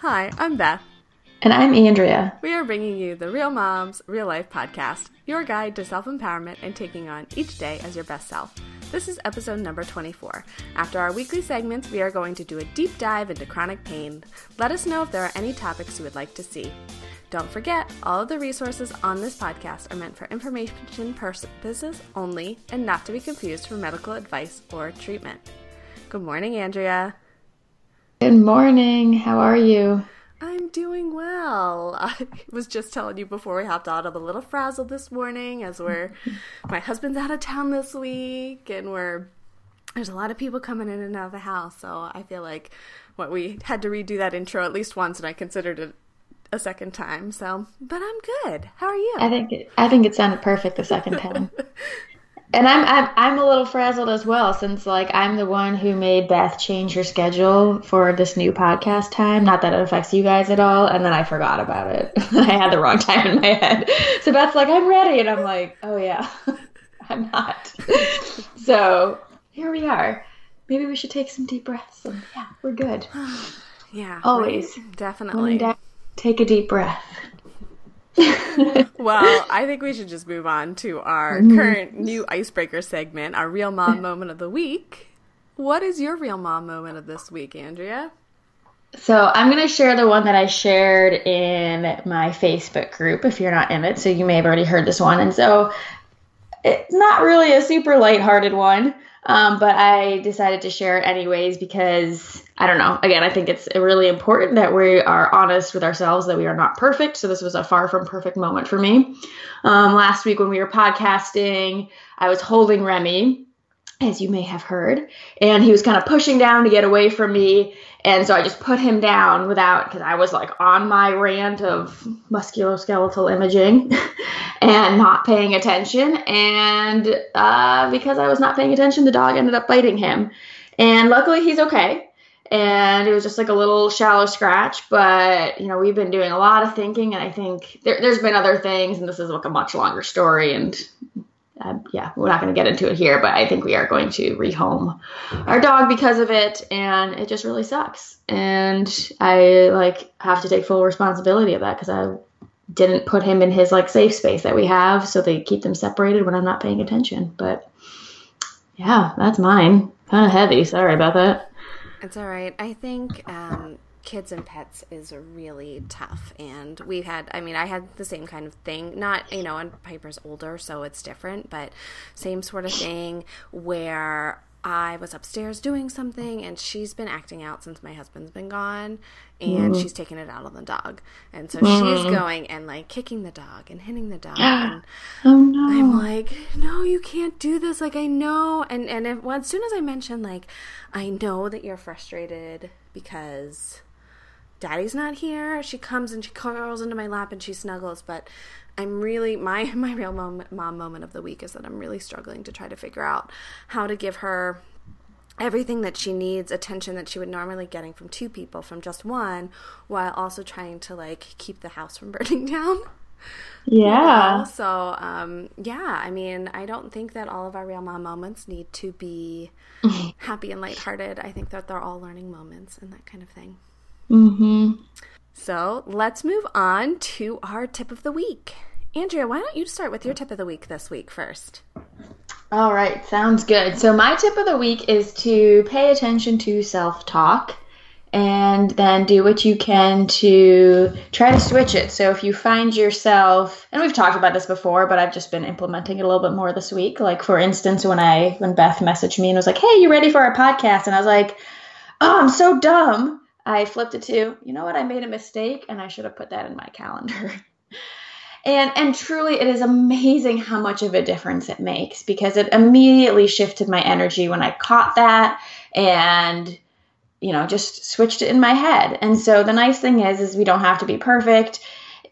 Hi, I'm Beth. And I'm Andrea. We are bringing you the Real Moms, Real Life podcast, your guide to self empowerment and taking on each day as your best self. This is episode number 24. After our weekly segments, we are going to do a deep dive into chronic pain. Let us know if there are any topics you would like to see. Don't forget, all of the resources on this podcast are meant for information purposes only and not to be confused for medical advice or treatment. Good morning, Andrea. Good morning. How are you? I'm doing well. I was just telling you before we hopped on, I'm a little frazzled this morning as we're my husband's out of town this week and we're there's a lot of people coming in and out of the house, so I feel like what we had to redo that intro at least once and I considered it a second time. So, but I'm good. How are you? I think it, I think it sounded perfect the second time. And I'm, I'm I'm a little frazzled as well since like I'm the one who made Beth change her schedule for this new podcast time. Not that it affects you guys at all, and then I forgot about it. I had the wrong time in my head. So Beth's like, I'm ready, and I'm like, oh yeah, I'm not. so here we are. Maybe we should take some deep breaths. And yeah, we're good. yeah, Always. right? definitely. Take a deep breath. Well, I think we should just move on to our mm-hmm. current new icebreaker segment, our real mom moment of the week. What is your real mom moment of this week, Andrea? So I'm going to share the one that I shared in my Facebook group if you're not in it. So you may have already heard this one. And so it's not really a super lighthearted one, um, but I decided to share it anyways because I don't know. Again, I think it's really important that we are honest with ourselves that we are not perfect. So this was a far from perfect moment for me. Um, last week when we were podcasting, I was holding Remy, as you may have heard, and he was kind of pushing down to get away from me. And so I just put him down without, because I was like on my rant of musculoskeletal imaging and not paying attention. And uh, because I was not paying attention, the dog ended up biting him. And luckily, he's okay. And it was just like a little shallow scratch. But, you know, we've been doing a lot of thinking. And I think there, has been other things. And this is like a much longer story. And uh, yeah, we're not going to get into it here, but I think we are going to rehome our dog because of it, and it just really sucks. And I like have to take full responsibility of that because I didn't put him in his like safe space that we have, so they keep them separated when I'm not paying attention. But yeah, that's mine. Kind of heavy. Sorry about that. It's all right. I think um, kids and pets is really tough. And we've had i mean i had the same kind of thing. Not you know and piper's older so it's different but same sort of thing where i was upstairs doing something and she's been acting out since my husband's been gone and mm. she's taking it out on the dog. And so mm. she's going and like kicking the dog and hitting the dog and oh no. i'm like no you can't do this. Like i know. And and if, well, as soon as i mentioned like i know that you're frustrated because daddy's not here. She comes and she curls into my lap and she snuggles. But i'm really my my real mom, mom moment of the week is that i'm really struggling to try to figure out how to give her everything that she needs attention that she would normally getting from two people from just one while also trying to like keep the house from burning down. Yeah. know? so um yeah i mean i don't think that all of our real mom moments need to be happy and lighthearted. I think that they're all learning moments and that kind of thing Mm-hmm. So let's move on to our tip of the week. Andrea, why don't you start with your tip of the week this week first? All right, sounds good. So, my tip of the week is to pay attention to self talk and then do what you can to try to switch it. So, if you find yourself, and we've talked about this before, but I've just been implementing it a little bit more this week. Like, for instance, when I, when Beth messaged me and was like, hey, you ready for our podcast? And I was like, oh, I'm so dumb. I flipped it to, you know what, I made a mistake and I should have put that in my calendar. and and truly it is amazing how much of a difference it makes because it immediately shifted my energy when I caught that and you know, just switched it in my head. And so the nice thing is is we don't have to be perfect.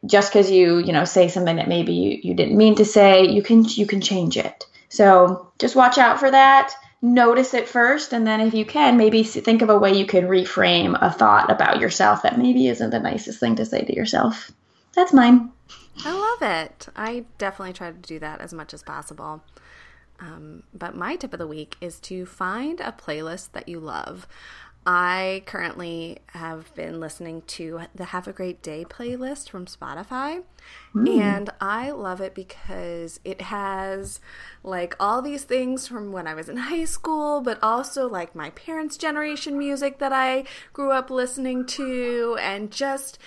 Just because you, you know, say something that maybe you, you didn't mean to say, you can you can change it. So just watch out for that notice it first and then if you can maybe think of a way you could reframe a thought about yourself that maybe isn't the nicest thing to say to yourself. That's mine. I love it. I definitely try to do that as much as possible. Um, but my tip of the week is to find a playlist that you love I currently have been listening to the Have a Great Day playlist from Spotify. Mm. And I love it because it has like all these things from when I was in high school, but also like my parents' generation music that I grew up listening to. And just,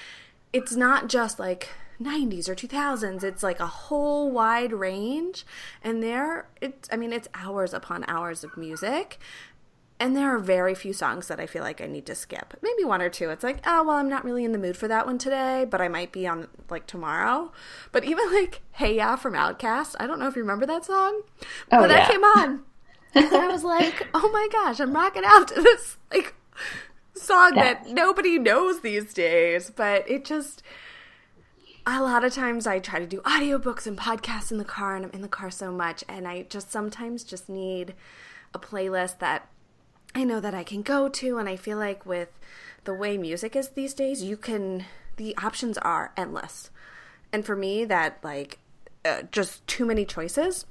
it's not just like 90s or 2000s it's like a whole wide range and there it's i mean it's hours upon hours of music and there are very few songs that I feel like I need to skip. Maybe one or two. It's like, oh, well, I'm not really in the mood for that one today, but I might be on like tomorrow. But even like Hey Ya from OutKast, I don't know if you remember that song, oh, but yeah. that came on. and I was like, oh my gosh, I'm rocking out to this like song that nobody knows these days. But it just, a lot of times I try to do audiobooks and podcasts in the car, and I'm in the car so much, and I just sometimes just need a playlist that I know that I can go to, and I feel like with the way music is these days, you can, the options are endless. And for me, that like uh, just too many choices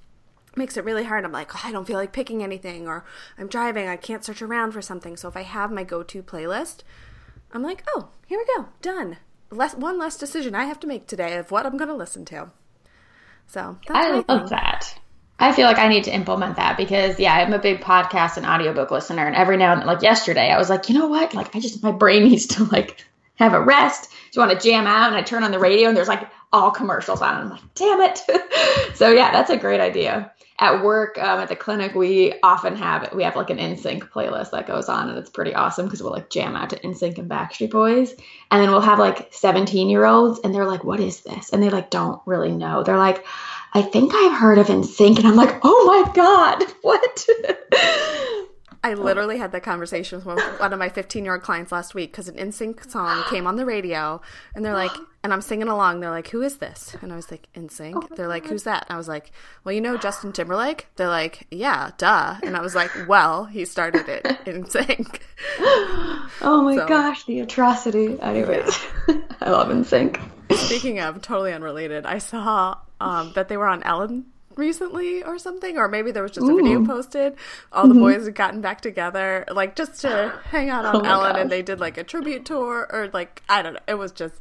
makes it really hard. I'm like, oh, I don't feel like picking anything, or I'm driving, I can't search around for something. So if I have my go to playlist, I'm like, oh, here we go, done. Less one less decision I have to make today of what I'm going to listen to. So I love thing. that. I feel like I need to implement that because yeah, I'm a big podcast and audiobook listener and every now and then, like yesterday I was like, you know what? Like I just my brain needs to like have a rest. Do you want to jam out? And I turn on the radio and there's like all commercials on. I'm like, damn it. so yeah, that's a great idea. At work, um, at the clinic, we often have we have like an NSYNC playlist that goes on, and it's pretty awesome because we'll like jam out to NSYNC and Backstreet Boys, and then we'll have like 17 year olds, and they're like, "What is this?" And they like don't really know. They're like, I think I've heard of NSYNC. And I'm like, oh my God, what? I literally had that conversation with one of my 15 year old clients last week because an NSYNC song came on the radio and they're like, and I'm singing along. They're like, who is this? And I was like, NSYNC. Oh they're like, who's that? And I was like, well, you know Justin Timberlake? They're like, yeah, duh. And I was like, well, he started it NSYNC. oh my so, gosh, the atrocity. Anyways. I love NSYNC. Speaking of totally unrelated, I saw um, that they were on Ellen recently or something, or maybe there was just a video posted. All the mm-hmm. boys had gotten back together, like just to hang out on oh Ellen, gosh. and they did like a tribute tour, or like I don't know. It was just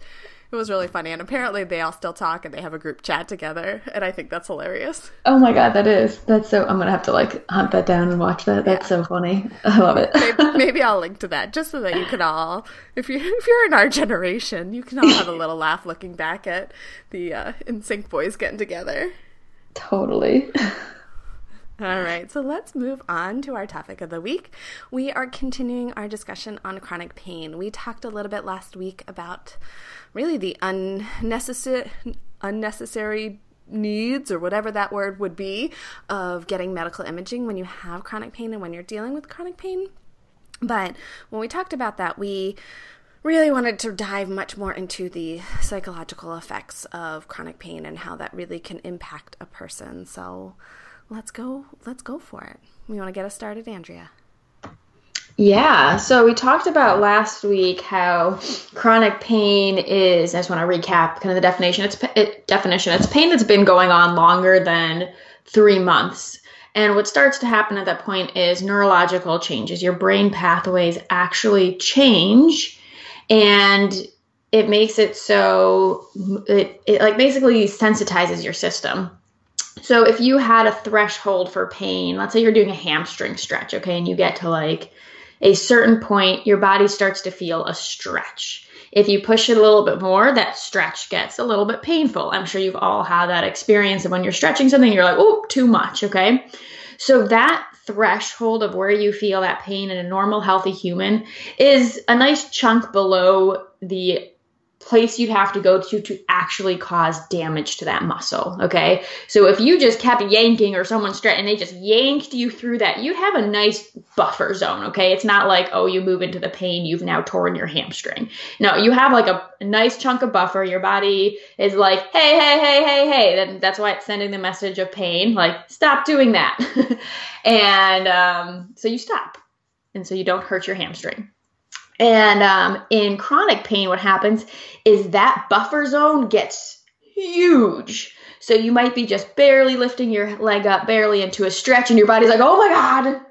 it was really funny. And apparently they all still talk and they have a group chat together. And I think that's hilarious. Oh my God, that is. That's so, I'm going to have to like hunt that down and watch that. That's yeah. so funny. I love it. maybe, maybe, I'll link to that just so that you can all, if, you, if you're in our generation, you can all have a little laugh looking back at the uh, NSYNC boys getting together. Totally. All right, so let's move on to our topic of the week. We are continuing our discussion on chronic pain. We talked a little bit last week about really the unnecessary unnecessary needs or whatever that word would be of getting medical imaging when you have chronic pain and when you're dealing with chronic pain. But when we talked about that, we really wanted to dive much more into the psychological effects of chronic pain and how that really can impact a person. So let's go let's go for it. We want to get us started, Andrea. Yeah, so we talked about last week how chronic pain is. I just want to recap kind of the definition. It's it, definition. It's pain that's been going on longer than three months, and what starts to happen at that point is neurological changes. Your brain pathways actually change, and it makes it so it, it like basically sensitizes your system so if you had a threshold for pain, let's say you're doing a hamstring stretch, okay, and you get to like a certain point, your body starts to feel a stretch. If you push it a little bit more, that stretch gets a little bit painful. I'm sure you've all had that experience of when you're stretching something, you're like, oh, too much, okay? So that threshold of where you feel that pain in a normal, healthy human is a nice chunk below the place you'd have to go to to actually cause damage to that muscle. Okay. So if you just kept yanking or someone stretched and they just yanked you through that, you'd have a nice buffer zone. Okay. It's not like, oh, you move into the pain, you've now torn your hamstring. No, you have like a, a nice chunk of buffer. Your body is like, hey, hey, hey, hey, hey. Then that's why it's sending the message of pain, like, stop doing that. and um, so you stop. And so you don't hurt your hamstring. And um, in chronic pain, what happens is that buffer zone gets huge. So you might be just barely lifting your leg up, barely into a stretch, and your body's like, oh my God,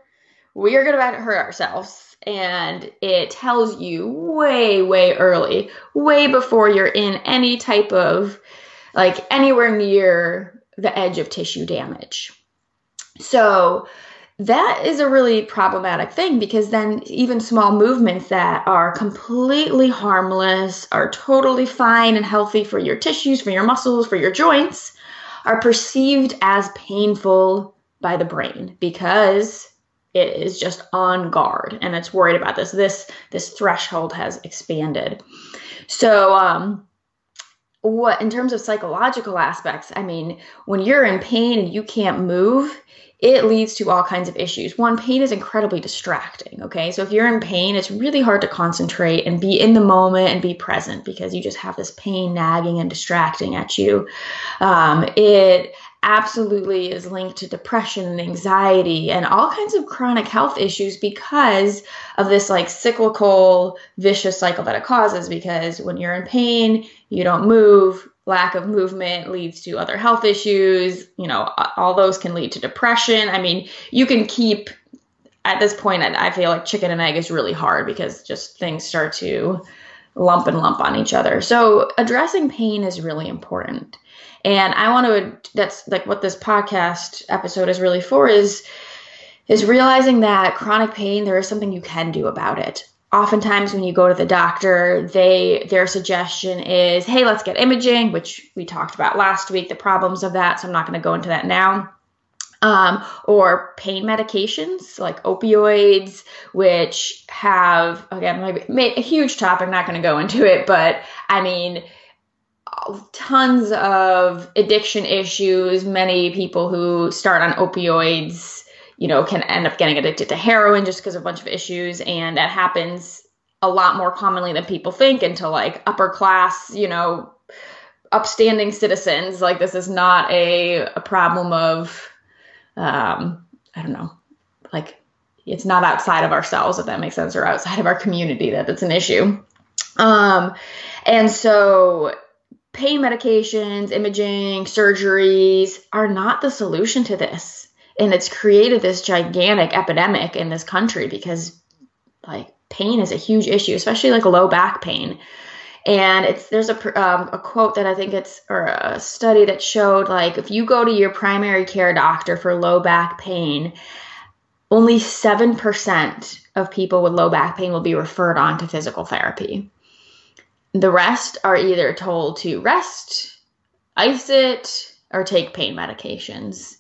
we are going to hurt ourselves. and it tells you way, way early, way before you're in any type of like anywhere near the edge of tissue damage. So, that is a really problematic thing because then even small movements that are completely harmless, are totally fine and healthy for your tissues, for your muscles, for your joints, are perceived as painful by the brain because it is just on guard and it's worried about this. This this threshold has expanded. So um what in terms of psychological aspects, I mean, when you're in pain and you can't move, it leads to all kinds of issues. One, pain is incredibly distracting. Okay. So if you're in pain, it's really hard to concentrate and be in the moment and be present because you just have this pain nagging and distracting at you. Um, it absolutely is linked to depression and anxiety and all kinds of chronic health issues because of this like cyclical vicious cycle that it causes because when you're in pain you don't move lack of movement leads to other health issues. You know, all those can lead to depression. I mean, you can keep at this point, I feel like chicken and egg is really hard because just things start to lump and lump on each other. So addressing pain is really important. And I want to that's like what this podcast episode is really for is is realizing that chronic pain there is something you can do about it oftentimes when you go to the doctor they their suggestion is hey let's get imaging which we talked about last week the problems of that so i'm not going to go into that now. Um, or pain medications like opioids which have again maybe a huge topic not going to go into it but i mean tons of addiction issues many people who start on opioids you know, can end up getting addicted to heroin just because of a bunch of issues. And that happens a lot more commonly than people think into like upper class, you know, upstanding citizens. Like this is not a, a problem of, um, I don't know, like it's not outside of ourselves, if that makes sense, or outside of our community that it's an issue. Um, and so pain medications, imaging, surgeries are not the solution to this and it's created this gigantic epidemic in this country because like pain is a huge issue especially like low back pain and it's there's a um, a quote that I think it's or a study that showed like if you go to your primary care doctor for low back pain, only seven percent of people with low back pain will be referred on to physical therapy. The rest are either told to rest, ice it, or take pain medications.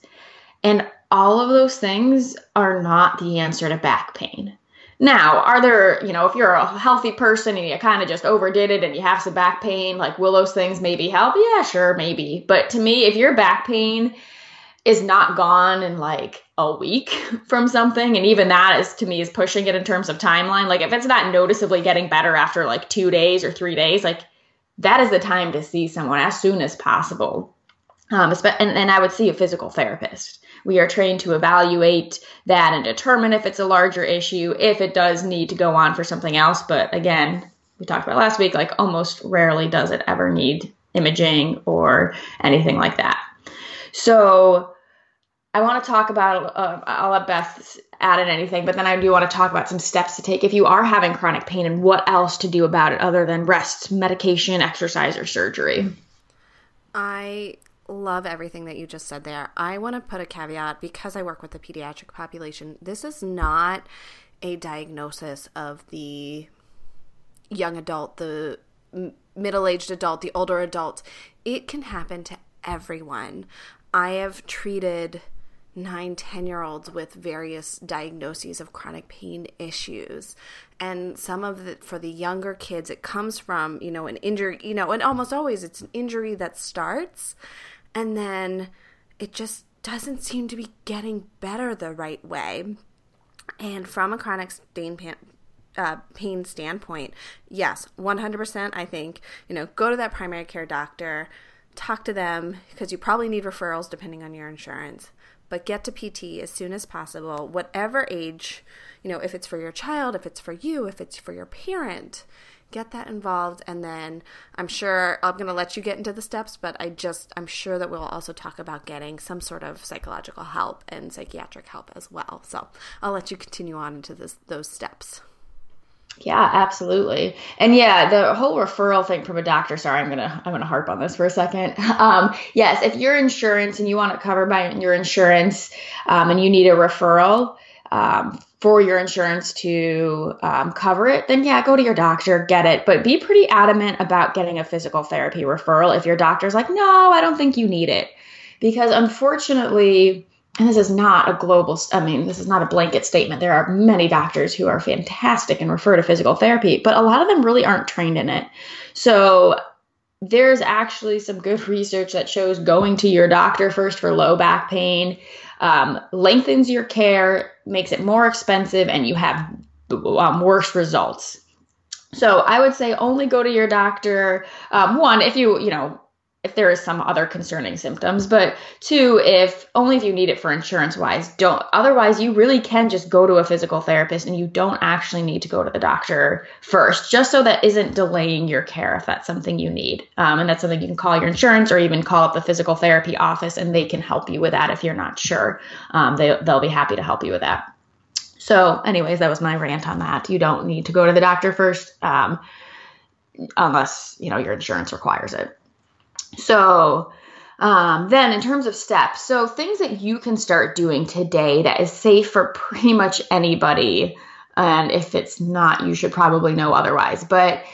And all of those things are not the answer to back pain. Now, are there, you know, if you're a healthy person and you kind of just overdid it and you have some back pain, like will those things maybe help? Yeah, sure, maybe. But to me, if your back pain is not gone in like a week from something, and even that is to me is pushing it in terms of timeline. Like if it's not noticeably getting better after like two days or three days, like that is the time to see someone as soon as possible. Um, and, and I would see a physical therapist. We are trained to evaluate that and determine if it's a larger issue, if it does need to go on for something else. But again, we talked about last week, like almost rarely does it ever need imaging or anything like that. So I want to talk about, uh, I'll let Beth add in anything, but then I do want to talk about some steps to take if you are having chronic pain and what else to do about it other than rest, medication, exercise, or surgery. I love everything that you just said there. I want to put a caveat because I work with the pediatric population. This is not a diagnosis of the young adult, the middle aged adult, the older adult. It can happen to everyone. I have treated nine, 10 year olds with various diagnoses of chronic pain issues. And some of it for the younger kids, it comes from, you know, an injury, you know, and almost always it's an injury that starts and then it just doesn't seem to be getting better the right way. And from a chronic pain, uh, pain standpoint, yes, 100%. I think, you know, go to that primary care doctor, talk to them because you probably need referrals depending on your insurance, but get to PT as soon as possible, whatever age, you know, if it's for your child, if it's for you, if it's for your parent, get that involved and then i'm sure i'm going to let you get into the steps but i just i'm sure that we'll also talk about getting some sort of psychological help and psychiatric help as well so i'll let you continue on into this, those steps Yeah, absolutely. And yeah, the whole referral thing from a doctor, sorry, I'm to I'm to harp on this for a second. Um, yes, if your insurance and you want it covered by your insurance um, and you need a referral um, for your insurance to um, cover it, then yeah, go to your doctor, get it. But be pretty adamant about getting a physical therapy referral if your doctor's like, "No, I don't think you need it." Because unfortunately, and this is not a global i mean this is not a blanket statement there are many doctors who are fantastic and refer to physical therapy but a lot of them really aren't trained in it so there's actually some good research that shows going to your doctor first for low back pain um, lengthens your care makes it more expensive and you have um, worse results. So i would say only go to your doctor um, one if you you know if there is some other concerning symptoms but two if only if you need it for insurance wise don't otherwise you really can just go to a physical therapist and you don't actually need to go to the doctor first just so that isn't delaying your care if that's something you need. Um, and that's something you can call your insurance or even call up the physical therapy office and they can help you with that if you're not sure. Um, they, they'll be happy to help you with that. So anyways that was my rant on that. You don't need to go to the doctor first um, unless you know your insurance requires it so, um, then, in terms of steps, so things that you can start doing today that is safe for pretty much anybody, and if it's not, you should probably know otherwise, but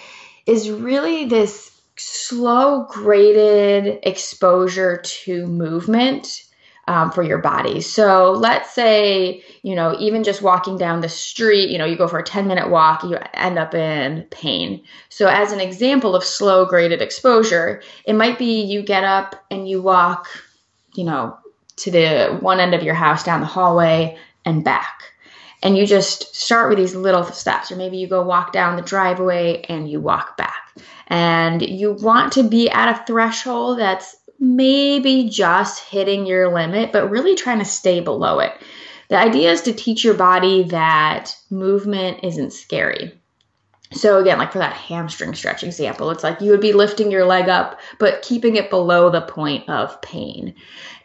is really this slow graded exposure to movement um, for your body. So let's say, you know, even just walking down the street, you know, you go for a 10 minute walk, you end up in pain. So, as an example of slow graded exposure, it might be you get up and you walk, you know, to the one end of your house down the hallway and back. And you just start with these little steps, or maybe you go walk down the driveway and you walk back. And you want to be at a threshold that's maybe just hitting your limit, but really trying to stay below it. The idea is to teach your body that movement isn't scary. So, again, like for that hamstring stretch example, it's like you would be lifting your leg up, but keeping it below the point of pain.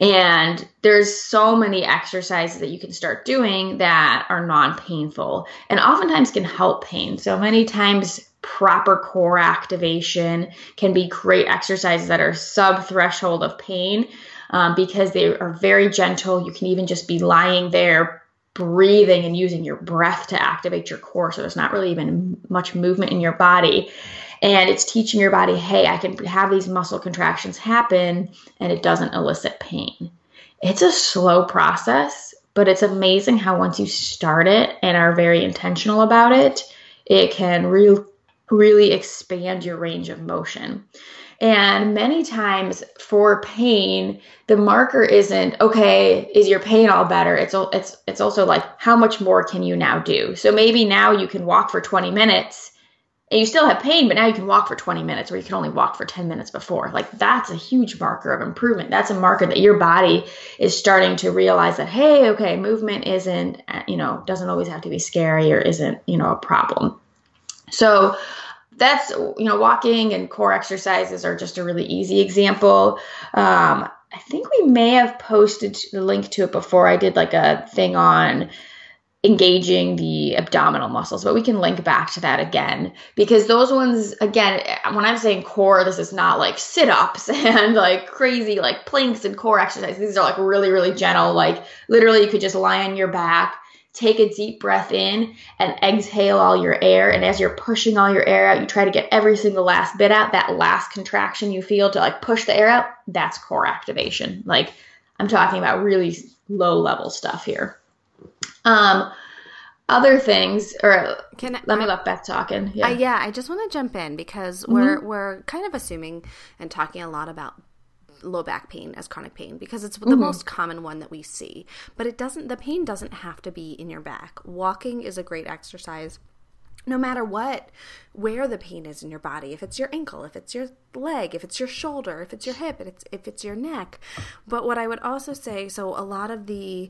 And there's so many exercises that you can start doing that are non painful and oftentimes can help pain. So, many times proper core activation can be great exercises that are sub threshold of pain um, because they are very gentle. You can even just be lying there breathing and using your breath to activate your core. So there's not really even much movement in your body. And it's teaching your body, hey, I can have these muscle contractions happen and it doesn't elicit pain. It's a slow process, but it's amazing how once you start it and are very intentional about it, it can really really expand your range of motion. And many times for pain, the marker isn't okay, is your pain all better? It's it's it's also like how much more can you now do? So maybe now you can walk for 20 minutes and you still have pain, but now you can walk for 20 minutes where you can only walk for 10 minutes before. Like that's a huge marker of improvement. That's a marker that your body is starting to realize that hey, okay, movement isn't, you know, doesn't always have to be scary or isn't, you know, a problem. So that's you know walking and core exercises are just a really easy example. Um, I think we may have posted the link to it before. I did like a thing on engaging the abdominal muscles, but we can link back to that again because those ones, again, when I'm saying core, this is not like sit ups and like crazy like planks and core exercises. These are like really, really gentle. Like literally, you could just lie on your back take a deep breath in and exhale all your air. And as you're pushing all your air out, you try to get every single last bit out. That last contraction you feel to like push the air out, that's core activation. Like I'm talking about really low level stuff here. Um, other things, or Can I, let me let Beth talking. Yeah. Uh, yeah, I just want to jump in because mm-hmm. we're we're kind of assuming and talking a lot about low back pain as chronic pain because it's mm-hmm. the most common one that we see. But it doesn't the pain doesn't have to be in your back. Walking is a great exercise no matter what where the pain is in your body if it's your ankle if it's your leg if it's your shoulder if it's your hip if it's if it's your neck but what i would also say so a lot of the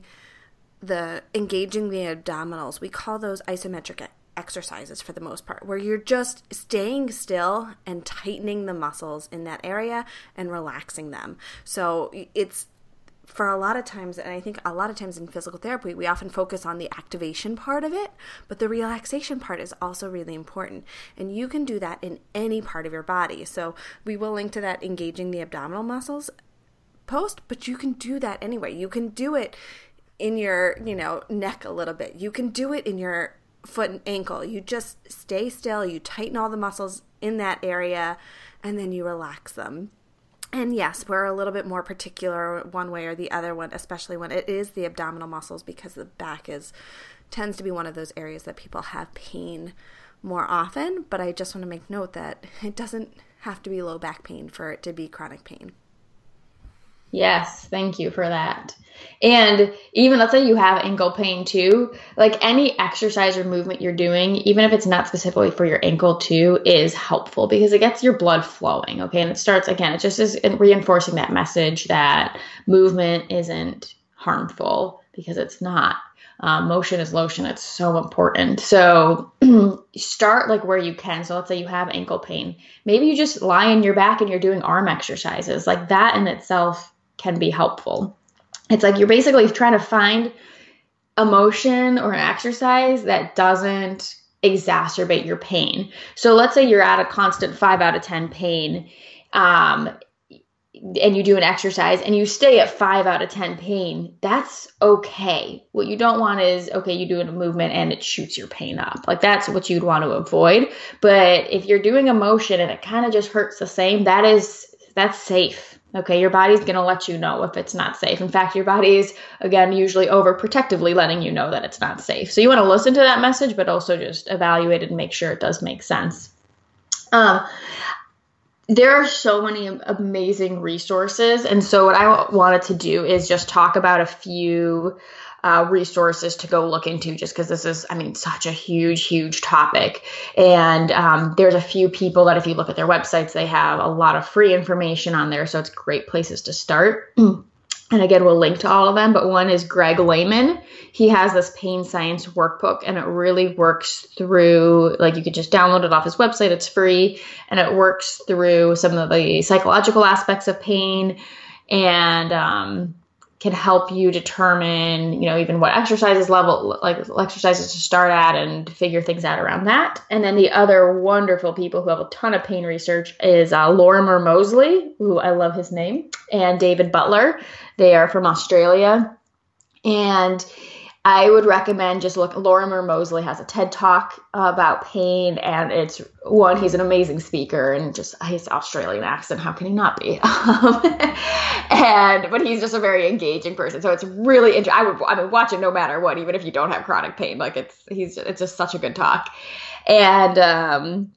the engaging the abdominals we call those isometric exercises for the most part, where you're just staying still and tightening the muscles in that area and relaxing them. So it's for a lot of times, and I think a lot of times in physical therapy, we often focus on the activation part of it, but the relaxation part is also really important. And you can do that in any part of your body. So we will link to that engaging the abdominal muscles post, but you can do that anyway. You can do it in your, you know, neck a little bit. You can do it in your foot and ankle. You just stay still, you tighten all the muscles in that area, and then you relax them. And yes, we're a little bit more particular one way or the other one, especially when it is the abdominal muscles because the back is tends to be one of those areas that people have pain more often, but I just want to make note that it doesn't have to be low back pain for it to be chronic pain. Yes, thank you for that. And even let's say you have ankle pain too, like any exercise or movement you're doing, even if it's not specifically for your ankle too, is helpful because it gets your blood flowing. Okay. And it starts again, it just is reinforcing that message that movement isn't harmful because it's not. Um, motion is lotion. It's so important. So start like where you can. So let's say you have ankle pain. Maybe you just lie in your back and you're doing arm exercises. Like that in itself can be helpful. It's like you're basically trying to find a motion or an exercise that doesn't exacerbate your pain. So let's say you're at a constant five out of 10 pain. Um, and you do an exercise and you stay at five out of 10 pain, that's okay. What you don't want is, okay, you do a movement and it shoots your pain up. Like that's what you'd want to avoid. But if you're doing a motion and it kind of just hurts the same, that is, that's safe. Okay, your body's going to let you know if it's not safe. In fact, your body is, again, usually overprotectively letting you know that it's not safe. So you want to listen to that message, but also just evaluate it and make sure it does make sense. Um, there are so many amazing resources. And so, what I wanted to do is just talk about a few uh, resources to go look into just because this is, I mean, such a huge, huge topic. And um, there's a few people that, if you look at their websites, they have a lot of free information on there. So it's great places to start. And again, we'll link to all of them, but one is Greg Lehman. He has this pain science workbook and it really works through, like, you could just download it off his website, it's free, and it works through some of the psychological aspects of pain and um, can help you determine, you know, even what exercises level, like exercises to start at and figure things out around that. And then the other wonderful people who have a ton of pain research is uh, Lorimer Moseley, who I love his name, and David Butler. They are from Australia. And I would recommend just look. Lorimer Moseley has a TED talk about pain, and it's one. He's an amazing speaker, and just his Australian accent. How can he not be? Um, and but he's just a very engaging person. So it's really. interesting. I would. I would watch it no matter what, even if you don't have chronic pain. Like it's. He's. It's just such a good talk, and um,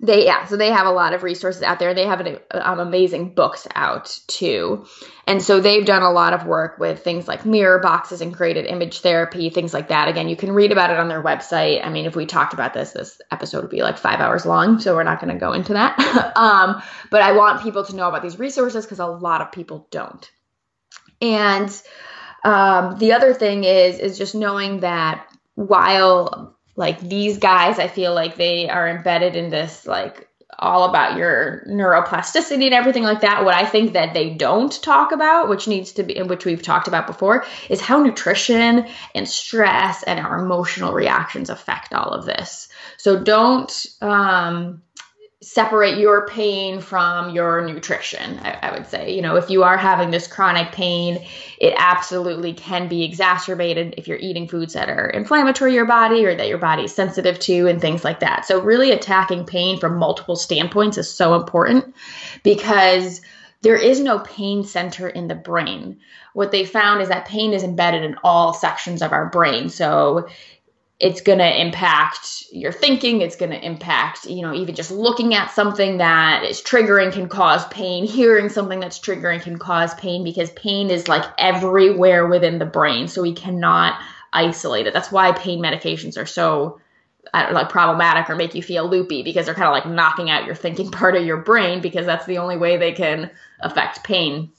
they yeah so they have a lot of resources out there. They have an, um, amazing books out too. And so they've done a lot of work with things like mirror boxes and created image therapy things like that. Again you can read about it on their website. I mean if we talked about this this episode would be like five hours long so we're not going to go into that. Um, but i want people to know about these resources because a lot of people don't. And um, the other thing is is just knowing that while like these guys i feel like they are embedded in this like all about your neuroplasticity and everything like that. What i think that they don't talk about which needs to be and which we've talked about before is how nutrition and stress and our emotional reactions affect all of this. So don't um separate your pain from your nutrition I, I, would say. You know if you are having this chronic pain it absolutely can be exacerbated if you're eating foods that are inflammatory your body or that your body is sensitive to and things like that. So really attacking pain from multiple standpoints is so important because there is no pain center in the brain. What they found is that pain is embedded in all sections of our brain. So it's going to impact your thinking it's going to impact you know even just looking at something that is triggering can cause pain hearing something that's triggering can cause pain because pain is like everywhere within the brain so we cannot isolate it. That's why pain medications are so I don't like problematic or make you feel loopy because they're kind of like knocking out your thinking part of your brain because that's the only way they can affect pain.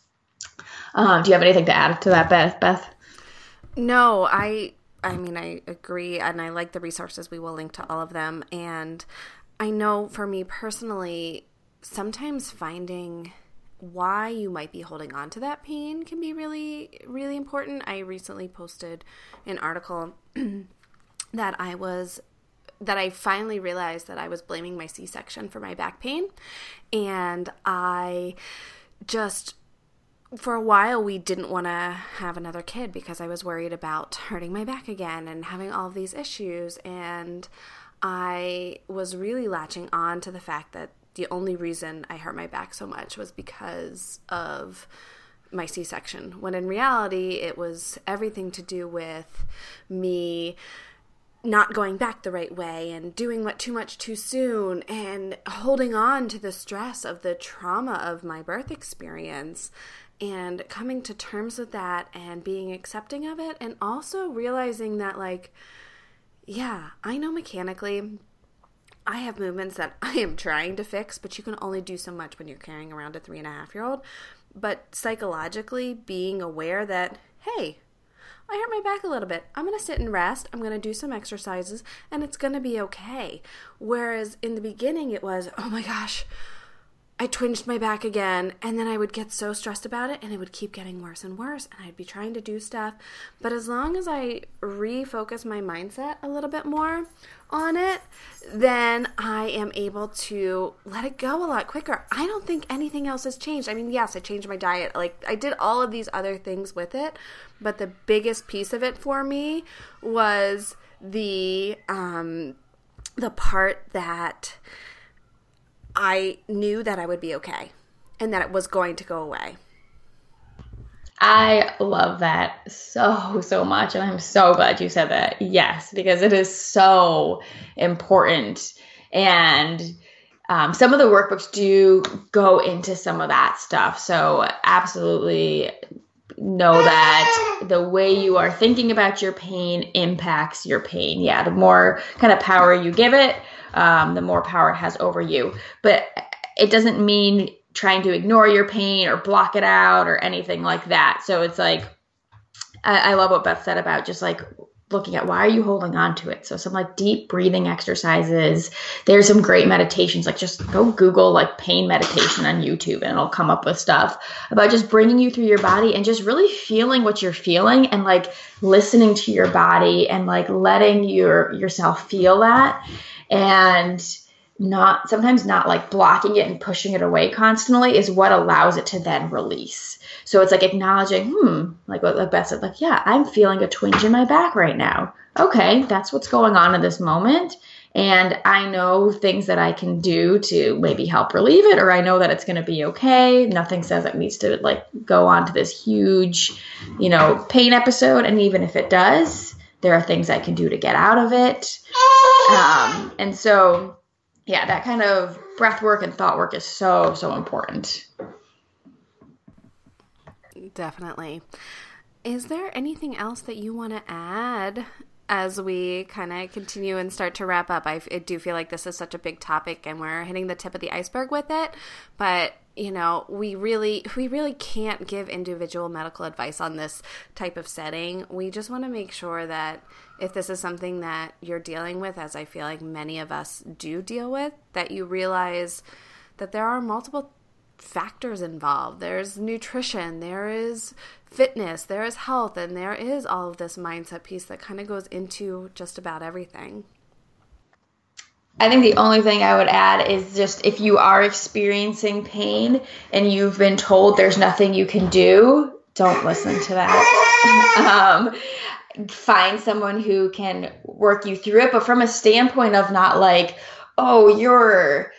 Um, do you have anything to add to that beth? Beth? No i I mean, I agree, and I like the resources. We will link to all of them. And I know for me personally, sometimes finding why you might be holding on to that pain can be really, really important. I recently posted an article that I was that I finally realized that I was blaming my C section for my back pain. And I just, for a while, we didn't want to have another kid because I was worried about hurting my back again and having all these issues. And I was really latching on to the fact that the only reason I hurt my back so much was because of my C section, when in reality, it was everything to do with me not going back the right way and doing what too much too soon and holding on to the stress of the trauma of my birth experience and coming to terms with that and being accepting of it and also realizing that like yeah i know mechanically I have movements that I am trying to fix, but you can only do so much when you're carrying around a three and a half year old. But psychologically, being aware that, hey, I hurt my back a little bit. I'm going to sit and rest. I'm going to do some exercises, and it's going to be okay. Whereas in the beginning, it was, oh my gosh, I twinged my back again, and then I would get so stressed about it, and it would keep getting worse and worse, and I'd be trying to do stuff. But as long as I refocus my mindset a little bit more on it, then I am able to let it go a lot quicker. I don't think anything else has changed. I mean, yes, I changed my diet. Like, I did all of these other things with it, but the biggest piece of it for me was the, um, the part that I knew that I would be okay and that it was going to go away. I love that so, so much. And I'm so glad you said that. Yes, because it is so important. And um, some of the workbooks do go into some of that stuff. So, absolutely know that the way you are thinking about your pain impacts your pain. Yeah, the more kind of power you give it, um, the more power it has over you. But it doesn't mean trying to ignore your pain or block it out or anything like that. So it's like, I, I love what Beth said about just like looking at why are you holding on to it? So some like deep breathing exercises. There's some great meditations like just go google like pain meditation on youtube and it'll come up with stuff about just bringing you through your body and just really feeling what you're feeling and like listening to your body and like letting your yourself feel that. And not sometimes not like blocking it and pushing it away constantly is what allows it to then release. So it's like acknowledging, hmm, like what Beth said, like, yeah, I'm feeling a twinge in my back right now. Okay, that's what's going on in this moment. And I know things that I can do to maybe help relieve it, or I know that it's going to be okay. Nothing says it needs to like go on to this huge, you know, pain episode. And even if it does, there are things I can do to get out of it. Um, and so, yeah, that kind of breath work and thought work is so, so important. Definitely. Is there anything else that you want to add as we kind of continue and start to wrap up? I, do feel like this is such a big topic and we're hitting the tip of the iceberg with it, but you know we really we really can't give individual medical advice on this type of setting. We just want to make sure that if this is something that you're dealing with as i feel like many of us do deal with that you realize that there are multiple factors involved. There's nutrition there is fitness there is health and there is all of this mindset piece that kind of goes into just about everything I think the only thing I would add is just if you are experiencing pain and you've been told there's nothing you can do, don't listen to that. um, find someone who can work you through it, but from a standpoint of not like, oh, your,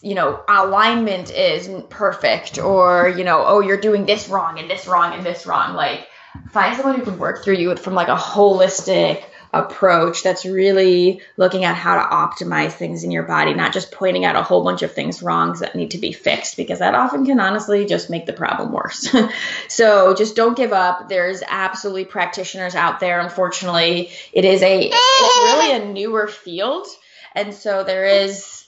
you know, alignment isn't perfect, or you know, oh, you're doing this wrong and this wrong and this wrong. Like, find someone who can work through you from like a holistic approach that's really looking at how to optimize things in your body, not just pointing out a whole bunch of things wrongs that need to be fixed, because that often can honestly just make the problem worse. so just don't give up. There's absolutely practitioners out there. Unfortunately, it is a really a newer field. And so there is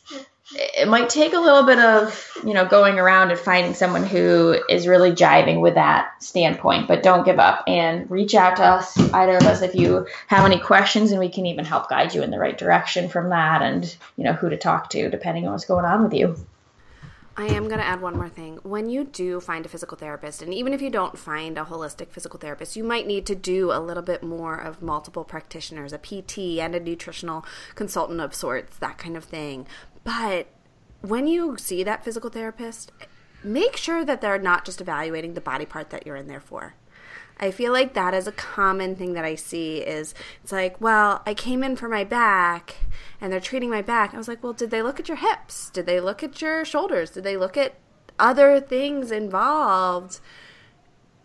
it might take a little bit of you know going around and finding someone who is really jiving with that standpoint but don't give up and reach out to us either of us if you have any questions and we can even help guide you in the right direction from that and you know who to talk to depending on what's going on with you I am going to add one more thing. When you do find a physical therapist, and even if you don't find a holistic physical therapist, you might need to do a little bit more of multiple practitioners, a PT and a nutritional consultant of sorts, that kind of thing. But when you see that physical therapist, make sure that they're not just evaluating the body part that you're in there for. I feel like that is a common thing that I see is it's like, well, I came in for my back and they're treating my back. I was like, well, did they look at your hips? Did they look at your shoulders? Did they look at other things involved?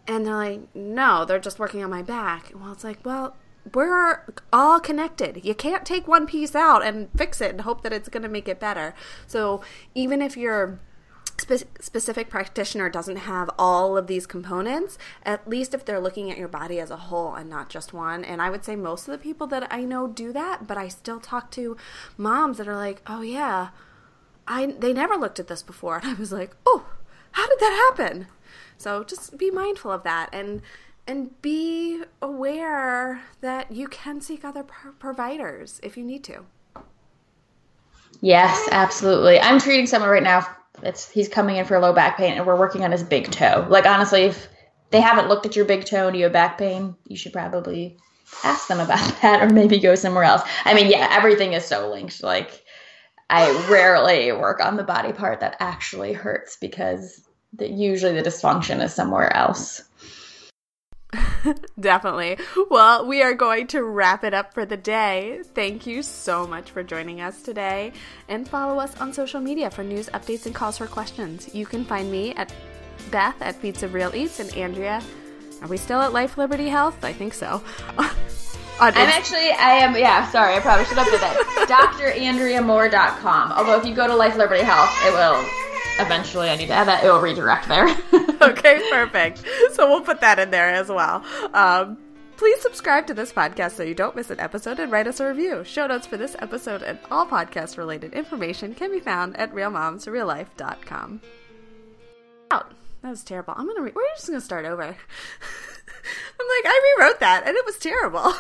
And they're like, no, they're just working on my back. Well, it's like, well, we're all connected. You can't take one piece out and fix it and hope that it's going to make it better. So even if you're spe- specific practitioner doesn't have all of these components, at least if they're looking at your body as a whole and not just one. And I would say most of the people that I know do that, but I still talk to moms that are like, "Oh yeah, I they never looked at this before." And I was like, "Oh, how did that happen?" So just be mindful of that and and be aware that you can seek other pro- providers if you need to. Yes, absolutely. I'm treating someone right now it's he's coming in for low back pain and we're working on his big toe. Like honestly, if they haven't looked at your big toe and you have back pain, you should probably ask them about that or maybe go somewhere else. I mean, yeah, everything is so linked. Like I rarely work on the body part that actually hurts because the, usually the dysfunction is somewhere else. Definitely. Well, we are going to wrap it up for the day. Thank you so much for joining us today. And follow us on social media for news, updates, and calls for questions. You can find me at Beth at Feats of Real Eats and Andrea. Are we still at Life Liberty Health? I think so. I'm actually, I am, yeah, sorry, I probably should have did that. DrAndreaMoore.com. Although if you go to Life Liberty Health, it will eventually I need to add that. It will redirect there. okay, perfect. So we'll put that in there as well. Um, please subscribe to this podcast so you don't miss an episode and write us a review. Show notes for this episode and all podcast related information can be found at realmomsreallife.com. Out. That was terrible. I'm gonna. Re- we're just gonna start over. I'm like, I rewrote that and it was terrible.